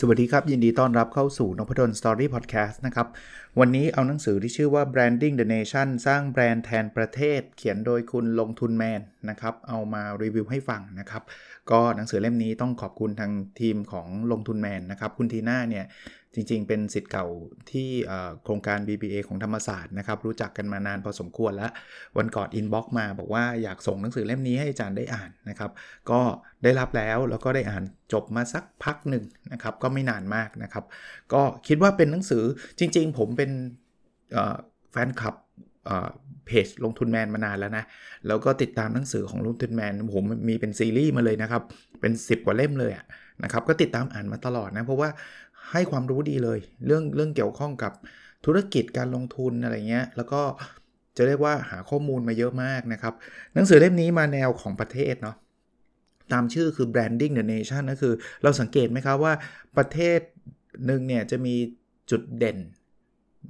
สวัสดีครับ ยินดีต้อนรับเข้าสู่นพดลสตอรี่พอดแคสต์นะครับ วันนี้เอาหนังสือที่ชื่อว่า Branding the Nation สร้างแบรนด์แทนประเทศ เขียนโดยคุณลงทุนแมนนะครับ เอามารีวิวให้ฟังนะครับ ก็หนังสือเล่มนี้ต้องขอบคุณทางทีมของลงทุนแมนนะครับ คุณทีน่าเนี่ย จริงๆ เป็นศิษย์เก่าที่โครงการ BBA ของธรรมศาสตร์นะครับ รู้จักกันมานานพอสมควรแล้ว วันก่อน inbox มาบอกว่าอยากส่งหนังสือเล่มนี้ให้อาจารย์ได้อ่านนะครับ ก็ได้รับแล้วแล้วก็ได้อ่านจบมาสักพักหนึ่งนะครับ ก็ไม่นานมากนะครับ ก็คิดว่าเป็นหนังสือจริง ๆ ผมเป็นแฟนคลับเพจลงทุนแมนมานานแล้วนะ แล้วก็ติดตามหนังสือของลงทุนแมนผมมีเป็นซีรีส์มาเลยนะครับ เป็น 10 กว่าเล่มเลยนะครับ ก็ติดตามอ่านมาตลอดนะ เพราะว่า ให้ความรู้ดีเลย เรื่องเรื่องเกี่ยวข้องกับธุรกิจการลงทุนอะไรเงี้ยแล้วก็จะเรียกว่าหาข้อมูลมาเยอะมากนะครับ หนังสือเล่มนี้มาแนวของประเทศเนาะตามชื่อคือ branding the nation ก็คือเราสังเกตไหมครับว่าประเทศหนึ่งเนี่ยจะมีจุดเด่น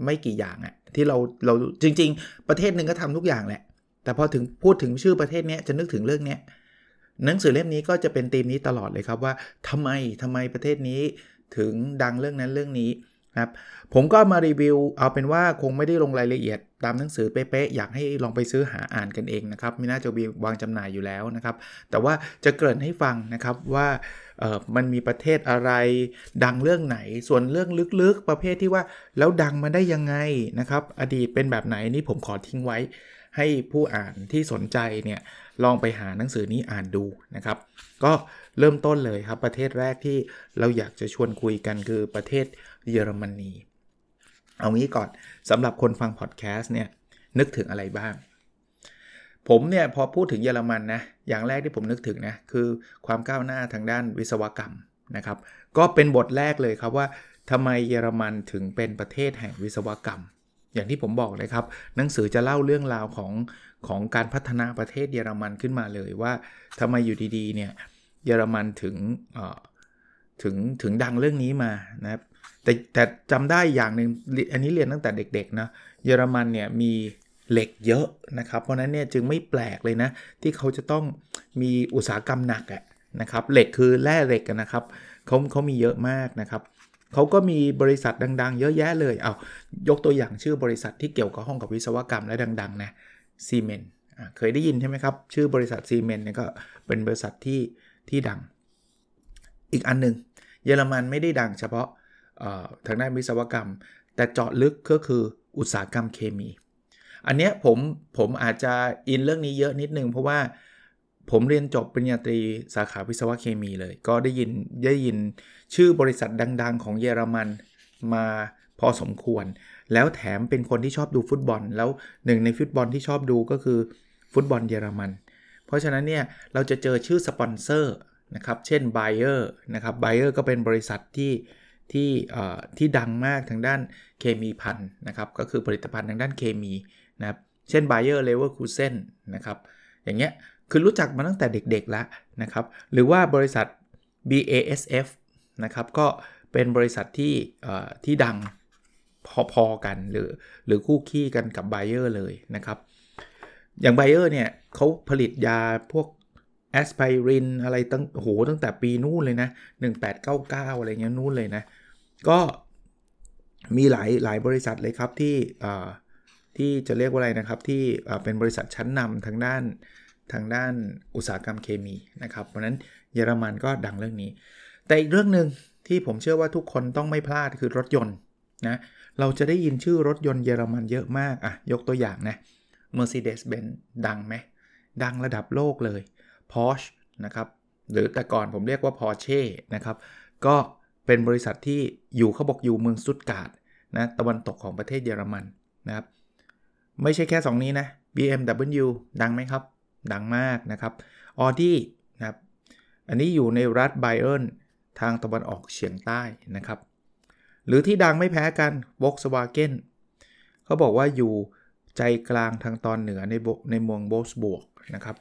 ไม่กี่อย่างอะที่เราเราจริง ๆ ประเทศหนึ่งก็ทำทุกอย่างแหละ แต่พอถึงพูดถึงชื่อประเทศเนี้ยจะนึกถึงเรื่องเนี้ยหนังสือเล่มนี้ก็จะเป็นธีมนี้ตลอดเลยครับว่าทำไมทำไมประเทศนี้ ถึงดังเรื่องนั้นเรื่องนี้นะครับผมก็มารีวิวเอาเป็นว่าคงไม่ได้ลงรายละเอียดตามหนังสือเป๊ะๆอยากให้ลองไปซื้อหาอ่านกันเองนะครับมีน่าจะมีวางจำหน่ายอยู่แล้วนะครับ แต่ว่าจะเกริ่นให้ฟังนะครับว่ามันมีประเทศอะไรดังเรื่องไหนส่วนเรื่องลึกๆประเภทที่ว่าแล้วดังมาได้ยังไงนะครับ อดีตเป็นแบบไหนนี่ผมขอทิ้งไว้ให้ผู้อ่านที่สนใจเนี่ย ลองไปหาหนังสือนี้อ่านดูนะครับ ก็เริ่มต้นเลยครับประเทศแรกที่เราอยากจะชวนคุยกันคือประเทศเยอรมนี เอางี้ก่อนสำหรับคนฟังพอดแคสต์เนี่ยนึกถึงอะไรบ้าง ผมเนี่ยพอพูดถึงเยอรมันนะอย่างแรกที่ผมนึกถึงนะคือความก้าวหน้าทางด้านวิศวกรรมนะครับก็เป็นบทแรกเลยครับว่าทำไมเยอรมันถึงเป็นประเทศแห่งวิศวกรรม อย่างที่ผมบอกเลยครับ หนังสือจะเล่าเรื่องราวของของการพัฒนาประเทศเยอรมันขึ้นมาเลยว่าทำไมอยู่ดีๆเนี่ยเยอรมันถึงถึงถึงดังเรื่องนี้มานะครับแต่แต่จำได้อย่างหนึ่งอันนี้เรียนตั้งแต่เด็กๆนะเยอรมันเนี่ยมีเหล็กเยอะนะครับ เพราะนั้นเนี่ยจึงไม่แปลกเลยนะ ที่เขาจะต้องมีอุตสาหกรรมหนักอะนะครับเหล็กคือแร่เหล็กนะครับเขาเขามีเยอะมากนะครับเขาก็มีบริษัทดัง ๆ เยอะแยะเลยเอายกตัวอย่างชื่อบริษัทที่เกี่ยวกับห้องกับวิศวกรรมและดังๆนะ ซีเมนต์เคยได้ยินใช่ไหมครับ ชื่อบริษัทซีเมนต์เนี่ยก็เป็นบริษัทที่ที่ดัง อีกอันหนึ่งเยอรมันไม่ได้ดังเฉพาะทางด้านวิศวกรรม แต่เจาะลึกก็คืออุตสาหกรรมเคมี อันเนี้ยผมผมอาจจะอินเรื่องนี้เยอะนิดนึง เพราะว่าผมเรียนจบปริญญาตรีสาขาวิศวะเคมีเลย ก็ได้ยินได้ยินชื่อบริษัทดัง ๆ ของเยอรมันมาพอสมควร แล้วแถมเป็นคนที่ชอบดูฟุตบอล แล้วหนึ่งในฟุตบอลที่ชอบดูก็คือฟุตบอลเยอรมัน เพราะฉะนั้นเนี่ยเราจะเจอชื่อสปอนเซอร์นะครับเช่น Bayer นะครับ b เ y e r ก็เป็นบริษัทที่ที่ที่ดังมากทางด้านเคมีพันนะครับก็คือผลิตภัณฑ์ทางด้านเคมีนะครับเช่น Bayer Leverkusen นะครับอย่างเงี้ยคือรู้จักมาตั้งแต่เด็กๆแล้วนะครับหรือว่าบริษัท BASF นะครับก็เป็นบริษัทที่ที่ดัง พอๆกันหรือหรือคู่ขี้กันกับ Bayer เลยนะครับ อย่าง Bayer เนี่ยเขาผลิตยาพวกแอสไพรินอะไรตั้งโหตั้งแต่ปีนู่นเลยนะ 1899 อะไรเงี้ยนู่นเลยนะ ก็มีหลายหลายบริษัทเลยครับที่ที่จะเรียกว่าอะไรนะครับ ที่เป็นบริษัทชั้นนำทางด้านทางด้านอุตสาหกรรมเคมีนะครับ เพราะนั้นเยอรมันก็ดังเรื่องนี้ แต่อีกเรื่องหนึ่งที่ผมเชื่อว่าทุกคนต้องไม่พลาดคือรถยนต์นะ เราจะได้ยินชื่อรถยนต์เยอรมันเยอะมาก อะ ยกตัวอย่างนะ Mercedes-Benz ดังไหม ดังระดับโลกเลย Porsche นะครับ หรือแต่ก่อนผมเรียกว่า Porsche นะครับ ก็เป็นบริษัทที่อยู่เขาบอกอยู่เมืองสุดการ์ดนะ ตะวันตกของประเทศเยอรมันนะครับ ไม่ใช่แค่ 2 นี้นะ BMW ดังไหมครับ ดังมากนะครับ Audi นะครับ อันนี้อยู่ในรัฐไบเอร์นทางตะวันออกเฉียงใต้นะครับ หรือที่ดังไม่แพ้กัน Volkswagen เขาบอกว่าอยู่ใจกลางทางตอนเหนือในในเมืองโบสบวกนะครับ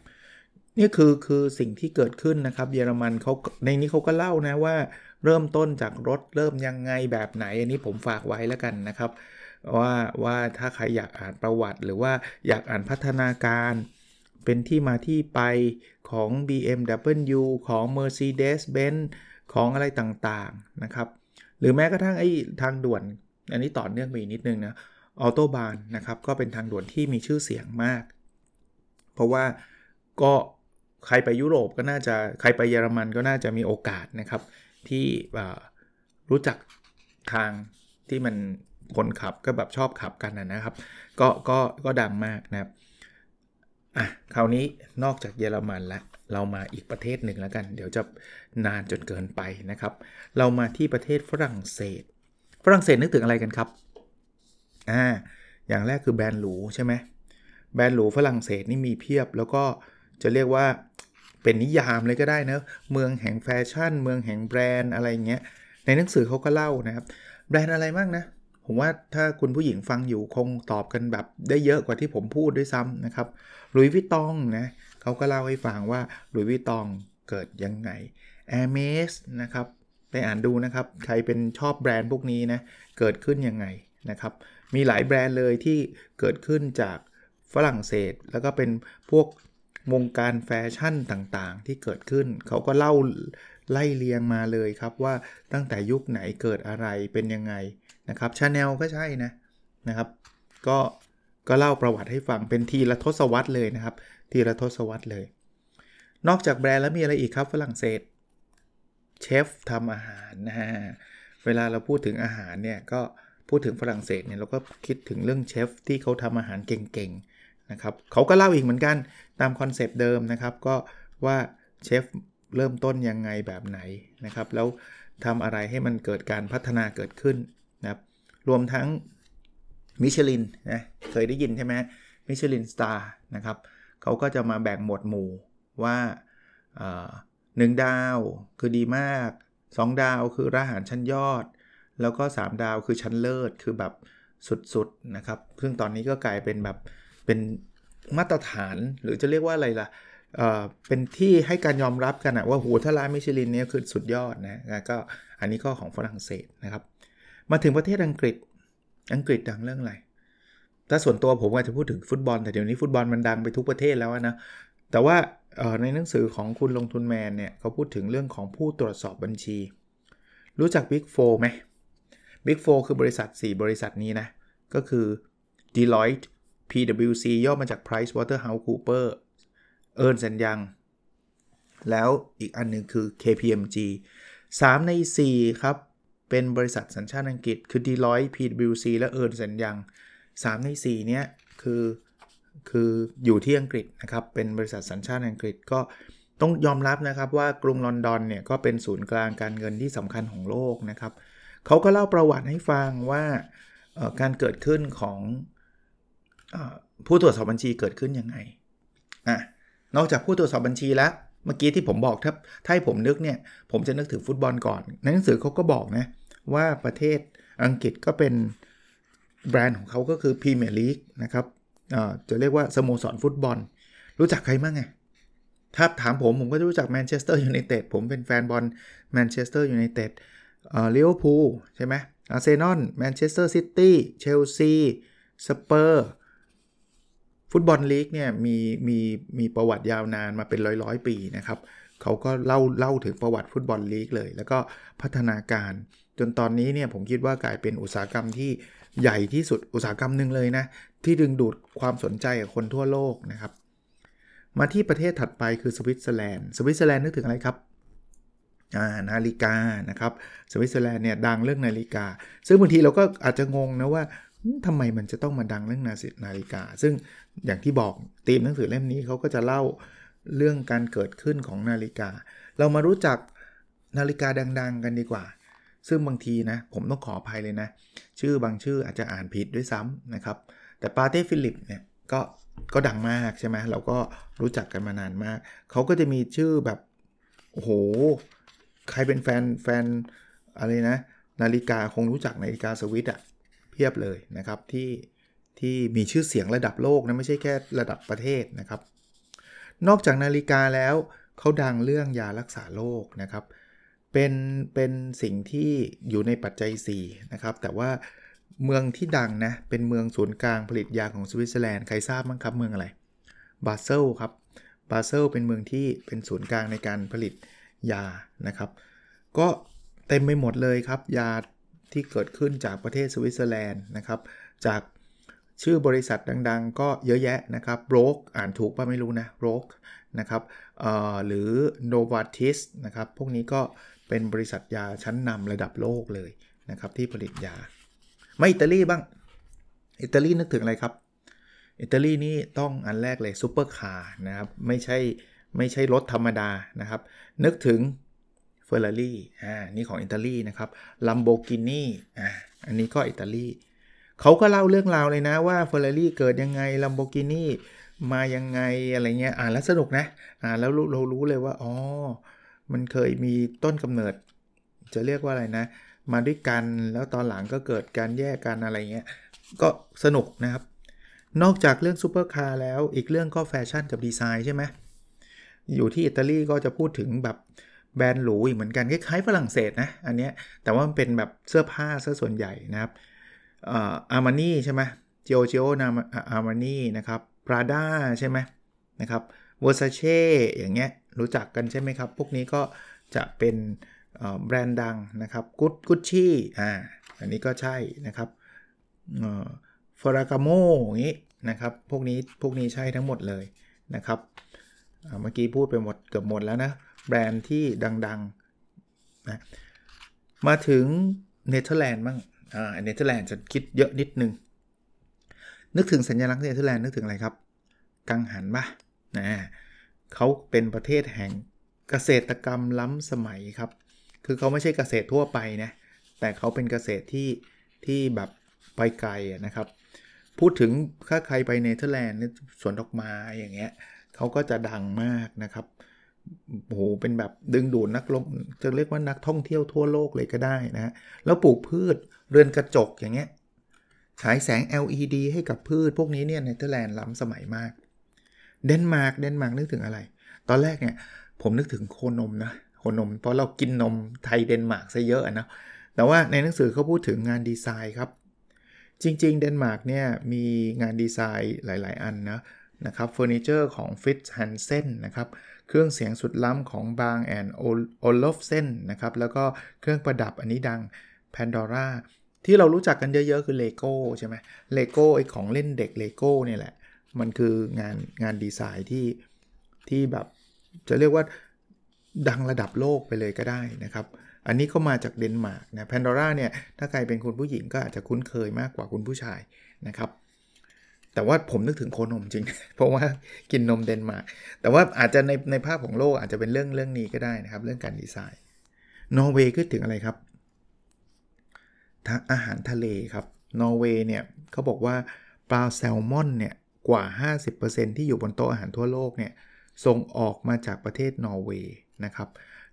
นี่คือคือสิ่งที่เกิดขึ้นนะครับ เยอรมันเขาในนี้เขาก็เล่านะว่าเริ่มต้นจากรถเริ่มยังไงแบบไหน อันนี้ผมฝากไว้แล้วกันนะครับ ว่าว่าถ้าใครอยากอ่านประวัติ หรือว่าอยากอ่านพัฒนาการ เป็นที่มาที่ไปของ BMW ของ Mercedes-Benz ของอะไรต่างๆนะครับ หรือแม้กระทั่งไอ้ทางด่วน อันนี้ต่อเนื่องไปอีกนิดนึงนะออโตบานนะครับก็เป็นทางด่วนที่มีชื่อเสียงมาก เพราะว่าก็ใครไปยุโรปก็น่าจะใครไปเยอรมันก็น่าจะมีโอกาสนะครับ ที่รู้จักทางที่มันคนขับก็แบบชอบขับกันนะครับ ก็ก็ก็ดังมากนะครับอะคราวนี้นอกจากเยอรมันแล้วเรามาอีกประเทศหนึ่งแล้วกัน เดี๋ยวจะ นานจนเกินไปนะครับ เรามาที่ประเทศฝรั่งเศส ฝรั่งเศสนึกถึงอะไรกันครับอ่าอย่างแรกคือแบรนด์หรูใช่ไหมแบรนด์หรูฝรั่งเศสนี่มีเพียบ แล้วก็จะเรียกว่าเป็นนิยามเลยก็ได้นะเมืองแห่งแฟชั่น เมืองแห่งแบรนด์อะไรเงี้ยในหนังสือเขาก็เล่านะครับ แบรนด์อะไรมากนะ ผมว่าถ้าคุณผู้หญิงฟังอยู่คงตอบกันแบบได้เยอะกว่าที่ผมพูดด้วยซ้ำนะครับLouis Vuitton นะเขาก็เล่าให้ฟังว่า Louis Vuitton เกิดยังไง a i r m e s นะครับไปอ่านดูนะครับ ใครเป็นชอบแบรนด์พวกนี้นะ เกิดขึ้นยังไงนะครับ มีหลายแบรนด์เลยที่เกิดขึ้นจากฝรั่งเศส แล้วก็เป็นพวกวงการแฟชั่นต่างๆ ที่เกิดขึ้น เขาก็เล่าไล่เรียงมาเลยครับว่าตั้งแต่ยุคไหนเกิดอะไรเป็นยังไงนะครับชาแนลก็ใช่นะนะครับ ก็ก็เล่าประวัติให้ฟังเป็นทีละทศวรรษเลยนะครับ ทีละทศวรรษเลย นอกจากแบรนด์แล้วมีอะไรอีกครับฝรั่งเศส เชฟทำอาหารนะฮะ เวลาเราพูดถึงอาหารเนี่ยก็พูดถึงฝรั่งเศสเนี่ยเราก็คิดถึงเรื่องเชฟที่เขาทำอาหารเก่งๆนะครับเขาก็เล่าอีกเหมือนกันตามคอนเซปต์เดิมนะครับ ก็ว่าเชฟเริ่มต้นยังไงแบบไหนนะครับ แล้วทำอะไรให้มันเกิดการพัฒนาเกิดขึ้นนะครับ รวมทั้งมิชลินนะเคยได้ยินใช่ไหมมิชลินสตาร์นะครับเขาก็จะมาแบ่งหมวดหมู่ว่า หนึ่งดาวคือดีมาก 2 ดาวคือร้านอาหารชั้นยอด แล้วก็ 3 ดาวคือชั้นเลิศคือแบบสุดๆนะครับ ซึ่งตอนนี้ก็กลายเป็นแบบเป็นมาตรฐานหรือจะเรียกว่าอะไรล่ะเอ่อเป็นที่ให้การยอมรับกันอะว่าโหถ้าร้านมิชลินเนี่ยคือสุดยอดนะก็อันนี้ก็ของฝรั่งเศสนะครับ มาถึงประเทศอังกฤษอังกฤษดังเรื่องอะไรถ้าส่วนตัวผมอาจจะพูดถึงฟุตบอลแต่เดี๋ยวนี้ฟุตบอลมันดังไปทุกประเทศแล้วนะแต่ว่า ในหนังสือของคุณลงทุนแมนเนี่ยเขาพูดถึงเรื่องของผู้ตรวจสอบบัญชี รู้จัก Big 4ไหม Big 4คือบริษัท 4 บริษัทนี้นะ ก็คือ Deloitte PwC ย่อมาจาก Price Waterhouse Cooper Ernst Young แล้วอีกอันนึงคือ KPMG 3 ใน 4 ครับ เป็นบริษัทสัญชาติอังกฤษ คือ Deloitte PwC และ Ernst Young 3 ใน 4 เนี้ยคือ คืออยู่ที่อังกฤษนะครับ เป็นบริษัทสัญชาติอังกฤษก็ต้องยอมรับนะครับว่ากรุงลอนดอนเนี่ยก็เป็นศูนย์กลางการเงินที่สำคัญของโลกนะครับเขาก็เล่าประวัติให้ฟังว่าการเกิดขึ้นของผู้ตรวจสอบบัญชีเกิดขึ้นยังไงอะนอกจากผู้ตรวจสอบบัญชีแล้ว เมื่อกี้ที่ผมบอกถ้าถ้าให้ผมนึกเนี่ย ผมจะนึกถึงฟุตบอลก่อนในหนังสือเขาก็บอกนะว่าประเทศอังกฤษก็เป็นแบรนด์ของเขาก็คือพรีเมียร์ลีกนะครับ จะเรียกว่าสโมสรฟุตบอล รู้จักใครบ้างไงถ้าถามผมผมก็จะรู้จักแมนเชสเตอร์ยูไนเต็ดผมเป็นแฟนบอลแมนเชสเตอร์ยูไนเต็ดเออลิเวอร์พูลใช่ไหมอาร์เซนอลแมนเชสเตอร์ซิตี้เชลซีสเปอร์สฟุตบอลลีกเนี่ยมีมีมีประวัติยาวนานมาเป็นร้อยร้อยปีนะครับเขาก็เล่าเล่าถึงประวัติฟุตบอลลีกเลย แล้วก็พัฒนาการจนตอนนี้เนี่ยผมคิดว่ากลายเป็นอุตสาหกรรมที่ ใหญ่ที่สุดอุตสาหกรรมหนึ่งเลยนะ ที่ดึงดูดความสนใจของคนทั่วโลกนะครับ มาที่ประเทศถัดไปคือสวิตเซอร์แลนด์สวิตเซอร์แลนด์นึกถึงอะไรครับนาฬิกานะครับสวิตเซอร์แลนด์เนี่ยดังเรื่องนาฬิกา ซึ่งบางทีเราก็อาจจะงงนะว่าทำไมมันจะต้องมาดังเรื่องนานาฬิกา ซึ่งอย่างที่บอกธีมหนังสือเล่มนี้เขาก็จะเล่าเรื่องการเกิดขึ้นของนาฬิกา เรามารู้จักนาฬิกาดัง ๆ กันดีกว่า ซึ่งบางทีนะผมต้องขออภัยเลยนะ ชื่อบางชื่ออาจจะอ่านผิดด้วยซ้ำนะครับ แต่ปาเต้ฟิลิปเนี่ยก็ก็ดังมากใช่ไหมเราก็รู้จักกันมานานมาก เขาก็จะมีชื่อแบบโอ้โห ใครเป็นแฟนแฟนอะไรนะ นาฬิกาคงรู้จักนาฬิกาสวิตอะเพียบเลยนะครับที่ที่มีชื่อเสียงระดับโลกนะไม่ใช่แค่ระดับประเทศนะครับ นอกจากนาฬิกาแล้วเขาดังเรื่องยารักษาโรคนะครับ เป็นเป็นสิ่งที่อยู่ในปัจจัย 4 นะครับ แต่ว่าเมืองที่ดังนะ เป็นเมืองศูนย์กลางผลิตยาของสวิตเซอร์แลนด์ใครทราบบ้างครับเมืองอะไรบาเซลครับบาเซลเป็นเมืองที่เป็นศูนย์กลางในการผลิตยานะครับ ก็เต็มไปหมดเลยครับ ยาที่เกิดขึ้นจากประเทศสวิตเซอร์แลนด์นะครับ จากชื่อบริษัทดังๆ ก็เยอะแยะนะครับ Roche อ่านถูกป่ะไม่รู้นะ Roche นะครับหรือ Novartis นะครับ พวกนี้ก็ เป็นบริษัทยาชั้นนำระดับโลกเลยนะครับที่ผลิตยา ไม่อิตาลีบ้าง อิตาลีนึกถึงอะไรครับ อิตาลีนี่ต้องอันแรกเลยซูเปอร์คาร์นะครับไม่ใช่ไม่ใช่รถธรรมดานะครับ นึกถึงเฟอร์รารี่อ่านี่ของอิตาลีนะครับลัมโบกินีอ่าอันนี้ก็อิตาลีเขาก็เล่าเรื่องราวเลยนะว่าเฟอร์รารี่เกิดยังไงลัมโบกินีมายังไงอะไรเงี้ยอ่านแล้วสนุกนะอ่านแล้วเรารู้เลยว่าอ๋อ มันเคยมีต้นกำเนิด จะเรียกว่าอะไรนะ มาด้วยกันแล้วตอนหลังก็เกิดการแยกกันอะไรเงี้ยก็สนุกนะครับ นอกจากเรื่องซูเปอร์คาร์แล้วอีกเรื่องก็แฟชั่นกับดีไซน์ใช่ไหมอยู่ที่อิตาลีก็จะพูดถึงแบบแบรนด์หรูอีกเหมือนกันคล้ายๆฝรั่งเศสนะอันเนี้ยแต่ว่ามันเป็นแบบเสื้อผ้าซะส่วนใหญ่นะครับอาร์มานี่ใช่ไหมเจโอเจโอนาอาร์มานี่นะครับปราด้าใช่ไหมนะครับเวอร์ซาเช่อย่างเงี้ย รู้จักกันใช่ไหมครับ พวกนี้ก็จะเป็นแบรนด์ดังนะครับกุดกุชชี่อ่าอันนี้ก็ใช่นะครับฟรากาโมอย่างนี้นะครับพวกนี้พวกนี้ใช่ทั้งหมดเลยนะครับเมื่อกี้พูดไปหมดเกือบหมดแล้วนะ แบรนด์ที่ดังๆนะมาถึงเนเธอร์แลนด์บ้างอ่าเนเธอร์แลนด์จะคิดเยอะนิดนึง นึกถึงสัญลักษณ์เนเธอร์แลนด์นึกถึงอะไรครับ กังหันปะนะ เขาเป็นประเทศแห่งเกษตรกรรมล้ำสมัยครับ คือเขาไม่ใช่เกษตรทั่วไปนะ แต่เขาเป็นเกษตรที่ที่แบบไปไกลนะครับ พูดถึงถ้าใครไปเนเธอร์แลนด์สวนดอกไม้อย่างเงี้ยเขาก็จะดังมากนะครับโอ้โหเป็นแบบดึงดูดนักลงจะเรียกว่านักท่องเที่ยวทั่วโลกเลยก็ได้นะแล้วปลูกพืชเรือนกระจกอย่างเงี้ยฉายแสง LED ให้กับพืชพวกนี้เนี่ยเนเธอร์แลนด์ล้ำสมัยมาก เดนมาร์กเดนมาร์กนึกถึงอะไร ตอนแรกเนี่ยผมนึกถึงโคนมนะโคนม เพราะเรากินนมไทยเดนมาร์กซะเยอะนะแต่ว่าในหนังสือเขาพูดถึงงานดีไซน์ครับ จริง ๆ เดนมาร์กเนี่ยมีงานดีไซน์หลาย ๆ อันนะนะครับเฟอร์นิเจอร์ของ Fritz Hansen นะครับเครื่องเสียงสุดล้ำของ Bang Olufsen นนะครับแล้วก็เครื่องประดับอันนี้ดัง Pandora ที่เรารู้จักกันเยอะ ๆ คือ Lego ใช่ไหม Lego ไอของเล่นเด็ก Lego เนี่ยแหละ มันคืองานงานดีไซน์ที่ที่แบบจะเรียกว่าดังระดับโลกไปเลยก็ได้นะครับ อันนี้ก็มาจากเดนมาร์กนะ Pandora เนี่ย ถ้าใครเป็นคุณผู้หญิงก็อาจจะคุ้นเคยมากกว่าคุณผู้ชายนะครับ แต่ว่าผมนึกถึงโคนมจริง เพราะว่ากินนมเดนมาร์ก แต่ว่าอาจจะในในภาพของโลกอาจจะเป็นเรื่องเรื่องนี้ก็ได้นะครับ เรื่องการดีไซน์ นอร์เวย์คือถึงอะไรครับอาหารทะเลครับ นอร์เวย์เนี่ยเขาบอกว่าปลาแซลมอนเนี่ย กว่า 50%ที่อยู่บนโต๊ะอาหารทั่วโลกเนี่ยส่งออกมาจากประเทศนอร์เวย์นะครับ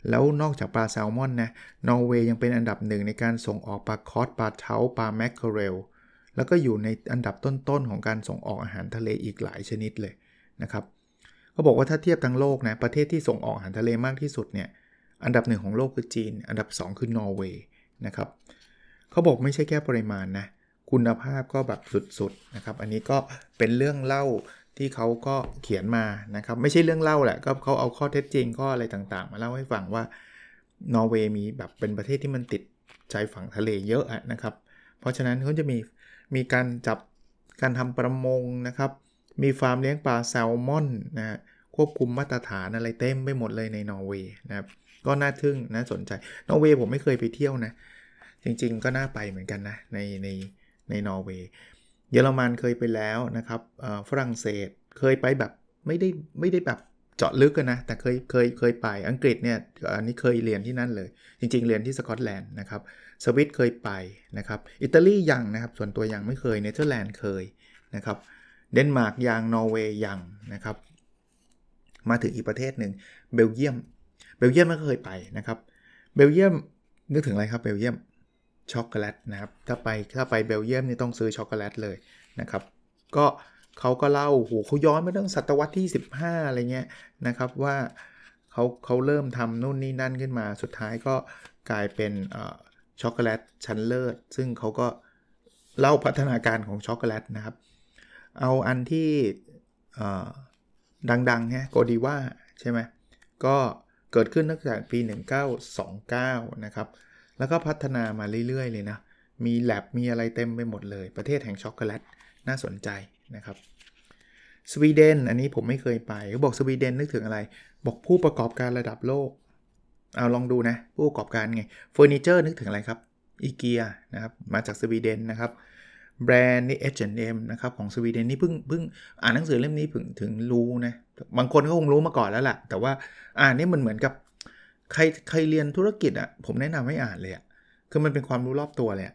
แล้วนอกจากปลาแซลมอนนะนอร์เวย์ยังเป็นอันดับหนึ่งในการส่งออกปลาค็อดปลาเทราต์ปลาแมคเคอเรลแล้วก็อยู่ในอันดับต้นๆของการส่งออกอาหารทะเลอีกหลายชนิดเลยนะครับเขาบอกว่าถ้าเทียบทั้งโลกนะประเทศที่ส่งออกอาหารทะเลมากที่สุดเนี่ยอันดับหนึ่งของโลกคือจีน อันดับ 2 คือนอร์เวย์นะครับเขาบอกไม่ใช่แค่ปริมาณนะ คุณภาพก็แบบสุดๆนะครับ อันนี้ก็เป็นเรื่องเล่าที่เขาก็เขียนมานะครับ ไม่ใช่เรื่องเล่าแหละก็เขาเอาข้อเท็จจริงข้ออะไรต่างๆ มาเล่าให้ฟังว่านอร์เวย์มีแบบเป็นประเทศที่มันติดชายฝั่งทะเลเยอะนะครับ เพราะฉะนั้นเขาจะมีมีการจับการทำประมงนะครับ มีฟาร์มเลี้ยงปลาแซลมอนนะควบคุมมาตรฐานอะไรเต็มไปหมดเลยในนอร์เวย์นะครับก็น่าทึ่งนะสนใจนอร์เวย์ผมไม่เคยไปเที่ยวนะ จริงๆก็น่าไปเหมือนกันนะในใน ในนอร์เวย์เยอรมันเคยไปแล้วนะครับฝรั่งเศสเคยไปแบบไม่ได้ไม่ได้แบบเจาะลึกกันนะ แต่เคยเคยเคยไปอังกฤษเนี่ยอันนี้เคยเรียนที่นั่นเลย จริง ๆ เรียนที่สกอตแลนด์นะครับสวิตเคยไปนะครับอิตาลียังนะครับส่วนตัวยังไม่เคยเนเธอร์แลนด์เคยนะครับเดนมาร์กยังนอร์เวย์ยังนะครับมาถึงอีกประเทศหนึ่งเบลเยียม เบลเยียมไม่เคยไปนะครับ เบลเยียมนึกถึงอะไรครับเบลเยียม ช็อกโกแลตนะครับ ถ้าไปถ้าไปเบลเยียมนี่ต้องซื้อช็อกโกแลตเลยนะครับ ก็เขาก็เล่าโหเขาย้อนมาตั้งศตวรรษที่ 15 อะไรเงี้ยนะครับว่าเขาเขาเริ่มทำนู่นนี่นั่นขึ้นมา สุดท้ายก็กลายเป็นช็อกโกแลตชั้นเลิศ ซึ่งเขาก็เล่าพัฒนาการของช็อกโกแลตนะครับ เอาอันที่ดังๆเนี่ย Godiva ใช่ไหมก็เกิดขึ้นตั้งแต่ปี 1929 นะครับ แล้วก็พัฒนามาเรื่อยๆ เลยนะ มีแล็บมีอะไรเต็มไปหมดเลย ประเทศแห่งช็อกโกแลตน่าสนใจนะครับ สวีเดน อันนี้ผมไม่เคยไปเขาบอกสวีเดนนึกถึงอะไร บอกผู้ประกอบการระดับโลก เอาลองดูนะ ผู้ประกอบการไงเฟอร์นิเจอร์นึกถึงอะไรครับอีเกียนะครับ มาจากสวีเดนนะครับแบรนด์นี่ H&M นะครับของสวีเดนนี่เพิ่งเพิ่งอ่านหนังสือเล่มนี้ถึงถึงรู้นะ บางคนก็คงรู้มาก่อนแล้วแหละแต่ว่าอ่านนี่มันเหมือนกับ ใครใครเรียนธุรกิจอะ่ะผมแนะนำให้อ่านเลยอะ่ะคือมันเป็นความรู้รอบตัวเลย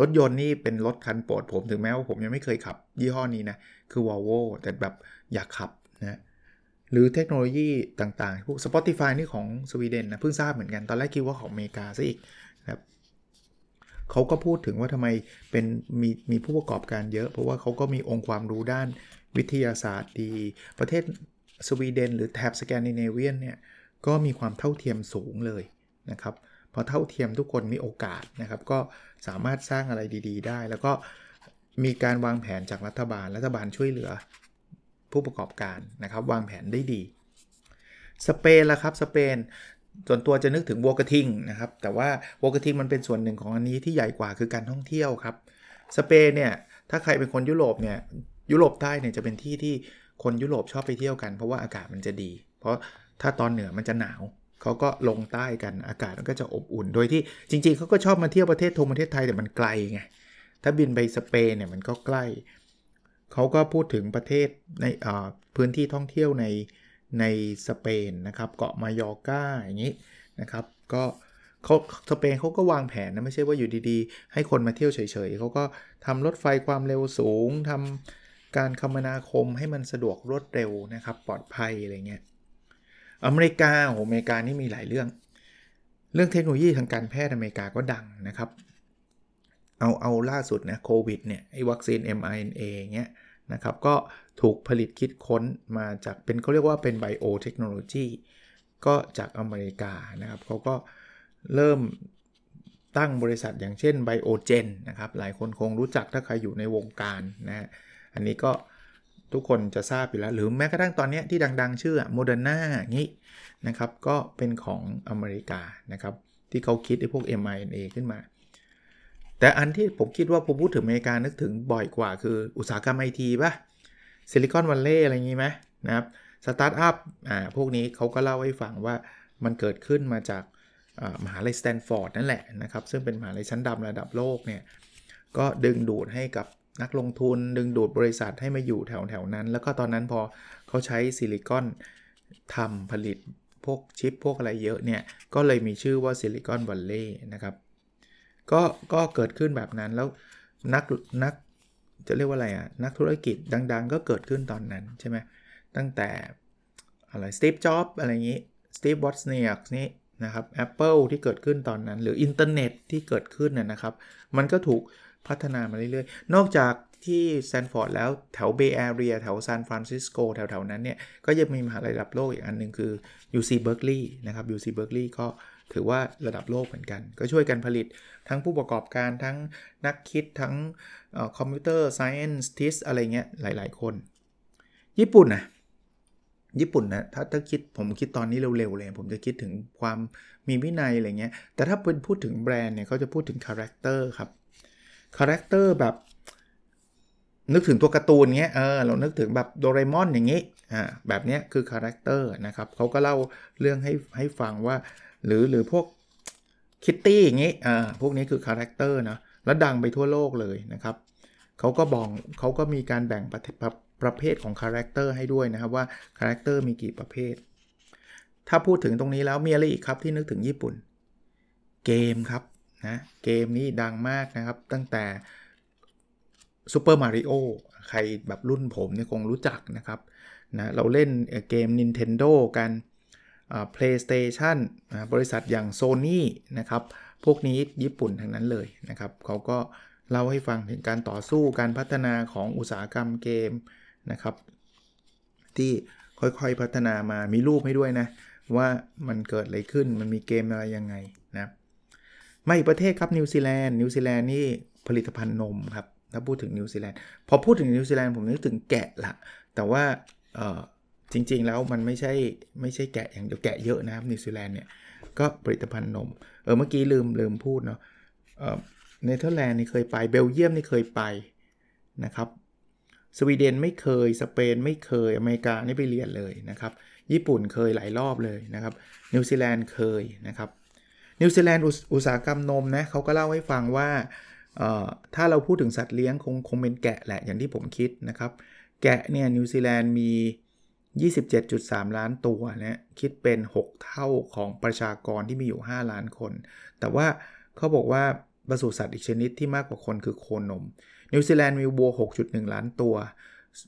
รถยนต์นี่เป็นรถคันโปรดผมถึงแม้ว่าผมยังไม่เคยขับ ยี่ห้อนี้นะ คือ Volvo แต่แบบอยากขับนะหรือเทคโนโลยีต่างๆ พวก Spotify นี่ของสวีเดนนะเพิ่งทราบเหมือนกันตอนแรกคิดว่าของอเมริกาซะอีกครับเขาก็พูดถึงว่าทำไมเป็นมีมีผู้ประกอบการเยอะ เพราะว่าเขาก็มีองค์ความรู้ด้านวิทยาศาสตร์ดี ประเทศสวีเดน หรือแถบสแกนดิเนเวียนเนี่ย ก็มีความเท่าเทียมสูงเลยนะครับพอเท่าเทียมทุกคนมีโอกาสนะครับ ก็สามารถสร้างอะไรดี ๆ ได้ แล้วก็มีการวางแผนจากรัฐบาล รัฐบาลช่วยเหลือผู้ประกอบการนะครับ วางแผนได้ดี สเปนละครับสเปนส่วนตัวจะนึกถึงวอกทิงนะครับ แต่ว่าวอกทิงมันเป็นส่วนหนึ่งของอันนี้ที่ใหญ่กว่าคือการท่องเที่ยวครับ สเปนเนี่ยถ้าใครเป็นคนยุโรปเนี่ยยุโรปใต้เนี่ยจะเป็นที่ที่คนยุโรปชอบไปเที่ยวกันเพราะว่าอากาศมันจะดี เพราะ ถ้าตอนเหนือมันจะหนาวเขาก็ลงใต้กันอากาศมันก็จะอบอุ่น โดยที่จริงๆเขาก็ชอบมาเที่ยวประเทศทงประเทศไทยแต่มันไกลไงถ้าบินไปสเปนเนี่ยมันก็ใกล้เขาก็พูดถึงประเทศในพื้นที่ท่องเที่ยวในในสเปนนะครับเกาะมายอร์กาอย่างนี้นะครับ ก็เขาสเปนเขาก็วางแผนนะไม่ใช่ว่าอยู่ดีๆ ให้คนมาเที่ยวเฉยๆเขาก็ทำรถไฟความเร็วสูงทำการคมนาคมให้มันสะดวกรวดเร็วนะครับ ปลอดภัยอะไรเงี้ย อเมริกาโอ้อเมริกานี่มีหลายเรื่อง เรื่องเทคโนโลยีทางการแพทย์อเมริกาก็ดังนะครับ เอาเอาล่าสุดนะโควิดเนี่ยไอ้วัคซีน mRNA เงี้ยนะครับก็ถูกผลิตคิดค้นมาจากเป็นเขาเรียกว่าเป็นไบโอเทคโนโลยีก็จากอเมริกานะครับเขาก็เริ่มตั้งบริษัทอย่างเช่นไบโอเจนนะครับหลายคนคงรู้จักถ้าใครอยู่ในวงการนะอันนี้ก็ ทุกคนจะทราบอยู่แล้ว หรือแม้กระทั่งตอนนี้ที่ดัง ๆ ชื่อโมเดอร์นาอย่างนี้นะครับ ก็เป็นของอเมริกานะครับ ที่เขาคิดไอ้พวก mRNA ขึ้นมา แต่อันที่ผมคิดว่าผมพูดถึงอเมริกานึกถึงบ่อยกว่าคืออุตสาหกรรมไอทีป่ะซิลิคอนวัลเลย์อะไรอย่างนี้ไหมนะครับสตาร์ทอัพอ่าพวกนี้เขาก็เล่าให้ฟังว่ามันเกิดขึ้นมาจากมหาลัยสแตนฟอร์ดนั่นแหละนะครับ ซึ่งเป็นมหาลัยชั้นนำระดับโลกเนี่ยก็ดึงดูดให้กับ นักลงทุนดึงดูดบริษัทให้มาอยู่แถวแถวนั้น แล้วก็ตอนนั้นพอเขาใช้ซิลิคอนทำผลิตพวกชิปพวกอะไรเยอะเนี่ย ก็เลยมีชื่อว่าซิลิคอนวัลเลย์นะครับก็ก็เกิดขึ้นแบบนั้นแล้วนักนักจะเรียกว่าอะไรอะ นักธุรกิจดัง ๆ ก็เกิดขึ้นตอนนั้นใช่ไหมตั้งแต่อะไรสตีฟจ็อบส์อะไรอย่างนี้สตีฟวอตส์เนียกนี่นะครับ Apple ที่เกิดขึ้นตอนนั้น หรืออินเทอร์เน็ตที่เกิดขึ้นเนี่ยนะครับ มันก็ถูก พัฒนามาเรื่อยๆ นอกจากที่สแตนฟอร์ดแล้วแถว Bay Area แถวซานฟรานซิสโกแถวๆ นั้นเนี่ย ก็ยังมีมหาลัยระดับโลกอีกอันหนึ่งคือ UC Berkeley นะครับ UC Berkeley ก็ถือว่าระดับโลกเหมือนกัน ก็ช่วยกันผลิตทั้งผู้ประกอบการทั้งนักคิดทั้ง computer scientist อะไรเงี้ยหลายๆ คน ญี่ปุ่นนะญี่ปุ่นนะถ้าถ้าคิดผมคิดตอนนี้เร็วๆเลย ผมจะคิดถึงความมีวินัยอะไรเงี้ยแต่ถ้าเป็นพูดถึงแบรนด์เนี่ยเขาจะพูดถึงคาแรคเตอร์ครับ คาแรคเตอร์แบบ นึกถึงตัวการ์ตูนเงี้ยเออเรานึกถึงแบบโดเรมอนอย่างงี้อ่าแบบเนี้ยคือคาแรคเตอร์นะครับเขาก็เล่าเรื่องให้ให้ฟังว่า หรือหรือพวกคิตตี้อย่างงี้อ่าพวกนี้คือคาแรคเตอร์นะแล้วดังไปทั่วโลกเลยนะครับเขาก็บอกเขาก็มีการแบ่งประประเภทของคาแรคเตอร์ให้ด้วยนะครับว่าคาแรคเตอร์มีกี่ประเภท ถ้าพูดถึงตรงนี้แล้วมีอะไรอีกครับที่นึกถึงญี่ปุ่น เกมครับ นะเกมนี้ดังมากนะครับ ตั้งแต่ Super Mario ใครแบบรุ่นผมเนี่ยคงรู้จักนะครับนะเราเล่นเกม Nintendo กัน PlayStation นะบริษัทอย่าง Sony นะครับ พวกนี้ญี่ปุ่นทั้งนั้นเลยนะครับเขาก็เล่าให้ฟังถึงการต่อสู้การพัฒนาของอุตสาหกรรมเกมนะครับ ที่ค่อยๆพัฒนามามีรูปให้ด้วยนะ ว่ามันเกิดอะไรขึ้นมันมีเกมอะไรยังไง นะมาอีกประเทศครับนิวซีแลนด์นิวซีแลนด์นี่ผลิตภัณฑ์นมครับถ้าพูดถึงนิวซีแลนด์พอพูดถึงนิวซีแลนด์ผมนึกถึงแกะละแต่ว่าจริง ๆ แล้วมันไม่ใช่ไม่ใช่แกะอย่างเดียวแกะเยอะนะครับนิวซีแลนด์เนี่ยก็ผลิตภัณฑ์นมเออเมื่อกี้ลืมลืมพูดเนาะเนเธอร์แลนด์นี่เคยไปเบลเยียมนี่เคยไปนะครับสวีเดนไม่เคยสเปนไม่เคยอเมริกานี่ไปเรียนเลยนะครับญี่ปุ่นเคยหลายรอบเลยนะครับนิวซีแลนด์เคยนะครับ นิวซีแลนด์อุตสาหกรรมนมนะเขาก็เล่าให้ฟังว่าถ้าเราพูดถึงสัตว์เลี้ยงคงคงเป็นแกะแหละอย่างที่ผมคิดนะครับ แกะเนี่ยนิวซีแลนด์มี 27.3 ล้านตัวนะคิดเป็น 6 เท่าของประชากรที่มีอยู่ 5 ล้านคน แต่ว่าเขาบอกว่าปศุสัตว์อีกชนิดที่มากกว่าคนคือโคนม นิวซีแลนด์มีวัว 6.1 ล้านตัว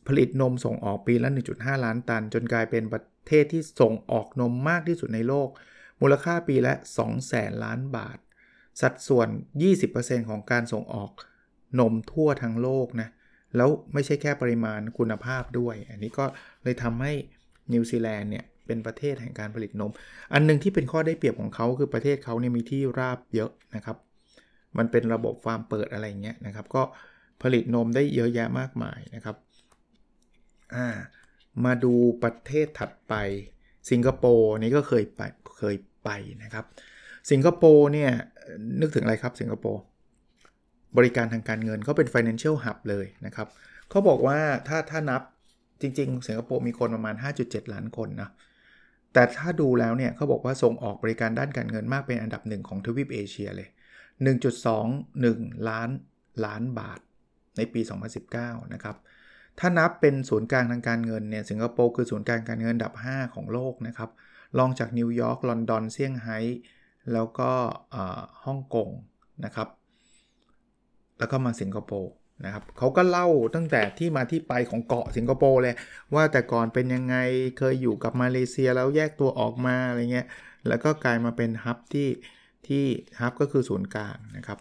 ผลิตนมส่งออกปีละ 1.5 ล้านตัน จนกลายเป็นประเทศที่ส่งออกนมมากที่สุดในโลก มูลค่าปีละ2แสนล้านบาท สัดส่วน 20%ของการส่งออกนมทั่วทั้งโลกนะ แล้วไม่ใช่แค่ปริมาณคุณภาพด้วย อันนี้ก็เลยทำให้นิวซีแลนด์เนี่ยเป็นประเทศแห่งการผลิตนม อันนึงที่เป็นข้อได้เปรียบของเขาคือประเทศเขาเนี่ยมีที่ราบเยอะนะครับ มันเป็นระบบฟาร์มเปิดอะไรเงี้ยนะครับ ก็ผลิตนมได้เยอะแยะมากมายนะครับ อ่า มาดูประเทศถัดไป สิงคโปร์นี่ก็เคยไปเคย ไปนะครับ สิงคโปร์เนี่ยนึกถึงอะไรครับสิงคโปร์บริการทางการเงินเขาเป็น financial hub เลยนะครับเขาบอกว่าถ้าถ้านับจริง ๆ สิงคโปร์มีคนประมาณ 5.7 ล้านคนนะแต่ถ้าดูแล้วเนี่ยเขาบอกว่าส่งออกบริการด้านการเงินมากเป็นอันดับหนึ่งของทวีปเอเชียเลย 1.21 ล้านล้านบาทในปี 2019 นะครับ ถ้านับเป็นศูนย์กลางทางการเงินเนี่ยสิงคโปร์คือศูนย์กลางการเงินอันดับ 5 ของโลกนะครับ รองจากนิวยอร์กลอนดอนเซี่ยงไฮ้แล้วก็ฮ่องกงนะครับ แล้วก็มาสิงคโปร์นะครับเขาก็เล่าตั้งแต่ที่มาที่ไปของเกาะสิงคโปร์เลย ว่าแต่ก่อนเป็นยังไงเคยอยู่กับมาเลเซียแล้วแยกตัวออกมาอะไรเงี้ยแล้วก็กลายมาเป็นฮับที่ที่ฮับก็คือศูนย์กลางนะครับ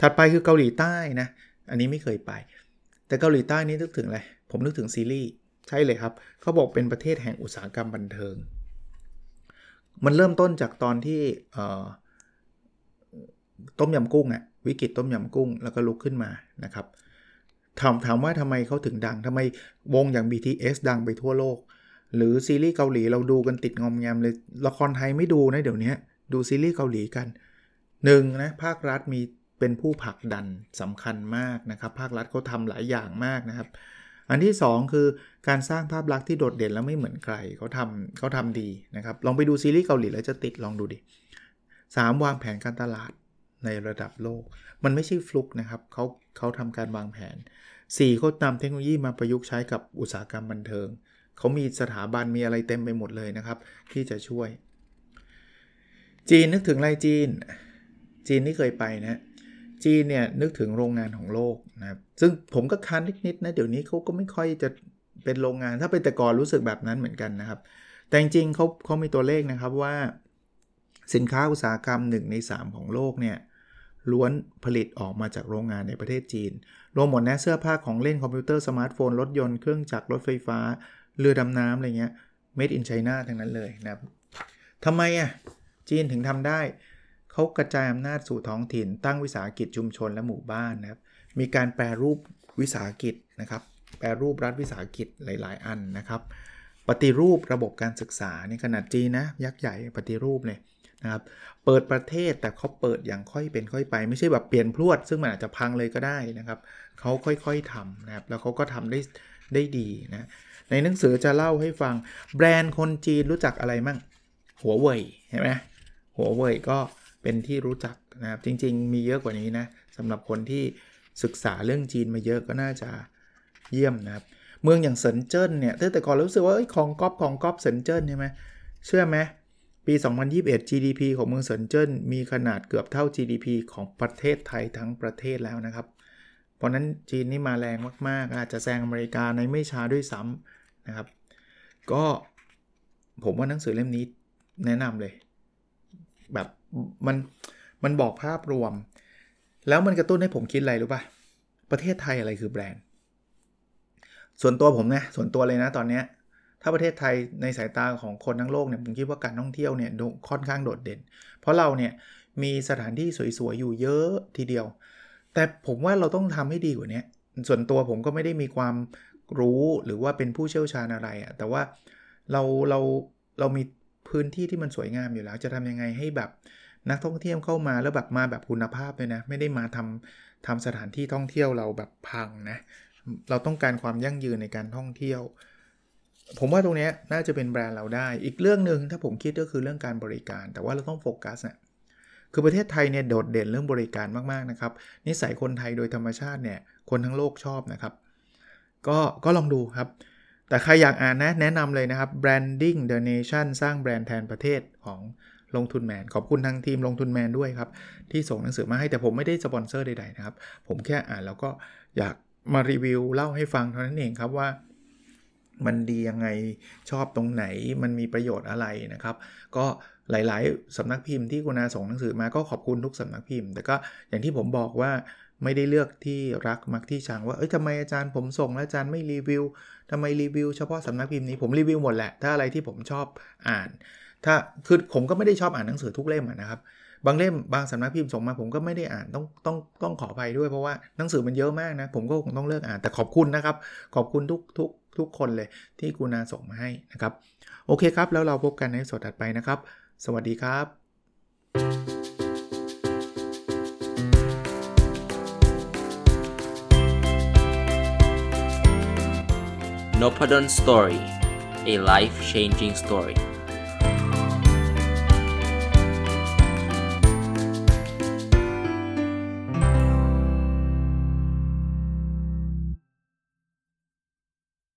ถัดไปคือเกาหลีใต้นะ อันนี้ไม่เคยไป แต่เกาหลีใต้นี่นึกถึงอะไร ผมนึกถึงซีรีส์ ใช่เลยครับ เขาบอกเป็นประเทศแห่งอุตสาหกรรมบันเทิง มันเริ่มต้นจากตอนที่ต้มยำกุ้งอะวิกฤตต้มยำกุ้งแล้วก็ลุกขึ้นมานะครับถามถามว่าทำไมเขาถึงดังทำไมวงอย่าง BTS ดังไปทั่วโลก หรือซีรีส์เกาหลีเราดูกันติดงอมแงมเลยละครไทยไม่ดูนะเดี๋ยวนี้ดูซีรีส์เกาหลีกันหนึ่งนะภาครัฐมีเป็นผู้ผลักดันสำคัญมากนะครับ ภาครัฐเขาทำหลายอย่างมากนะครับ อันที่ 2 คือการสร้างภาพลักษณ์ที่โดดเด่นแล้วไม่เหมือนใครเขาทำเขาทำดีนะครับลองไปดูซีรีส์เกาหลีแล้วจะติดลองดูดิ 3. วางแผนการตลาดในระดับโลก มันไม่ใช่ฟลุกนะครับเขาเขาทำการวางแผน 4. เขานำเทคโนโลยีมาประยุกต์ใช้กับอุตสาหกรรมบันเทิง เขามีสถาบันมีอะไรเต็มไปหมดเลยนะครับ ที่จะช่วย จีนนึกถึงอะไรจีน จีนที่เคยไปนะ จีนเนี่ยนึกถึงโรงงานของโลกนะครับซึ่งผมก็ค้านนิดๆนะเดี๋ยวนี้เขาก็ไม่ค่อยจะเป็นโรงงาน ถ้าเป็นแต่ก่อนรู้สึกแบบนั้นเหมือนกันนะครับ แต่จริงๆเขาเขามีตัวเลขนะครับว่าสินค้าอุตสาหกรรม 1 ใน 3 ของโลกเนี่ยล้วนผลิตออกมาจากโรงงานในประเทศจีน รวมหมดนะเสื้อผ้าของเล่นคอมพิวเตอร์สมาร์ทโฟน รถยนต์ เครื่องจักรรถไฟฟ้า เรือดำน้ำอะไรเงี้ย made in China ทั้งนั้นเลยนะครับทำไมอะจีนถึงทำได้ เขากระจายอำนาจสู่ท้องถิ่น ตั้งวิสาหกิจชุมชนและหมู่บ้านนะครับ มีการแปรรูปวิสาหกิจนะครับ แปรรูปรัฐวิสาหกิจหลาย ๆ อันนะครับ ปฏิรูประบบการศึกษาในขนาดจีนนะยักษ์ใหญ่ปฏิรูปเลยนะครับ เปิดประเทศแต่เขาเปิดอย่างค่อยเป็นค่อยไป ไม่ใช่แบบเปลี่ยนพรวด ซึ่งมันอาจจะพังเลยก็ได้นะครับเขาค่อยๆทำนะครับ แล้วเขาก็ทำได้ได้ดีนะ ในหนังสือจะเล่าให้ฟังแบรนด์คนจีนรู้จักอะไรมั่งหัวเว่ยเห็นไหมหัวเว่ยก็ เป็นที่รู้จักนะครับ จริง ๆ มีเยอะกว่านี้นะสำหรับคนที่ศึกษาเรื่องจีนมาเยอะก็น่าจะเยี่ยมนะครับ เมืองอย่างเซินเจิ้นเนี่ยแต่ก่อนรู้สึกว่าของก๊อปของก๊อปเซินเจิ้นใช่ไหมเชื่อไหมปี 2021 GDP ของเมืองเซินเจิ้นมีขนาดเกือบเท่า GDP ของประเทศไทยทั้งประเทศแล้วนะครับ เพราะนั้นจีนนี่มาแรงมากๆ อาจจะแซงอเมริกาในไม่ช้าด้วยซ้ำนะครับ ก็ผมว่าหนังสือเล่มนี้แนะนำเลย แบบ มันมันบอกภาพรวม แล้วมันกระตุ้นให้ผมคิดอะไรรู้ป่ะ ประเทศไทยอะไรคือแบรนด์ ส่วนตัวผมนะส่วนตัวเลยนะตอนนี้ถ้าประเทศไทยในสายตาของคนทั้งโลกเนี่ยผมคิดว่าการท่องเที่ยวเนี่ยค่อนข้างโดดเด่น เพราะเราเนี่ยมีสถานที่สวยๆอยู่เยอะทีเดียว แต่ผมว่าเราต้องทำให้ดีกว่านี้ส่วนตัวผมก็ไม่ได้มีความรู้หรือว่าเป็นผู้เชี่ยวชาญอะไรอะแต่ว่าเราเราเรามีพื้นที่ที่มันสวยงามอยู่แล้ว จะทำยังไงให้แบบ นักท่องเที่ยวเข้ามาแล้วแบบมาแบบคุณภาพเลยนะ ไม่ได้มาทำทำสถานที่ท่องเที่ยวเราแบบพังนะ เราต้องการความยั่งยืนในการท่องเที่ยว ผมว่าตรงนี้น่าจะเป็นแบรนด์เราได้ อีกเรื่องหนึ่งถ้าผมคิดก็คือเรื่องการบริการ แต่ว่าเราต้องโฟกัสเนะี่ยคือประเทศไทยเนี่ยโดดเด่นเรื่องบริการมากๆนะครับ นิสัยคนไทยโดยธรรมชาติเนี่ยคนทั้งโลกชอบนะครับ ก็ก็ลองดูครับ แต่ใครอยากอ่านนะแนะนำเลยนะครับ branding the nation สร้างแบรนด์แทนประเทศของ ลงทุนแมน ขอบคุณทางทีมลงทุนแมนด้วยครับ ที่ส่งหนังสือมาให้แต่ผมไม่ได้สปอนเซอร์ใดๆนะครับ ผมแค่อ่านแล้วก็อยากมารีวิวเล่าให้ฟังเท่านั้นเองครับว่ามันดียังไงชอบตรงไหนมันมีประโยชน์อะไรนะครับ ก็หลาย ๆสำนักพิมพ์ที่คุณอาส่งหนังสือมาก็ขอบคุณทุกสำนักพิมพ์ แต่ก็อย่างที่ผมบอกว่าไม่ได้เลือกที่รักมักที่ชังว่าเอ้ยทำไมอาจารย์ผมส่งแล้วอาจารย์ไม่รีวิวทำไมรีวิวเฉพาะสำนักพิมพ์นี้ผมรีวิวหมดแหละ ถ้าอะไรที่ผมชอบอ่าน ถ้าคือผมก็ไม่ได้ชอบอ่านหนังสือทุกเล่มนะครับ บางเล่มบางสำนักพิมพ์ส่งมาผมก็ไม่ได้อ่านต้องต้องต้องขออภัยด้วยเพราะว่าหนังสือมันเยอะมากนะผมก็คงต้องเลิกอ่านแต่ขอบคุณนะครับ ขอบคุณทุกทุกทุกคนเลยที่กุณาส่งมาให้นะครับ โอเคครับ แล้วเราพบกันในสดถัดไปนะครับ สวัสดีครับ n o p a d o n Story a life changing story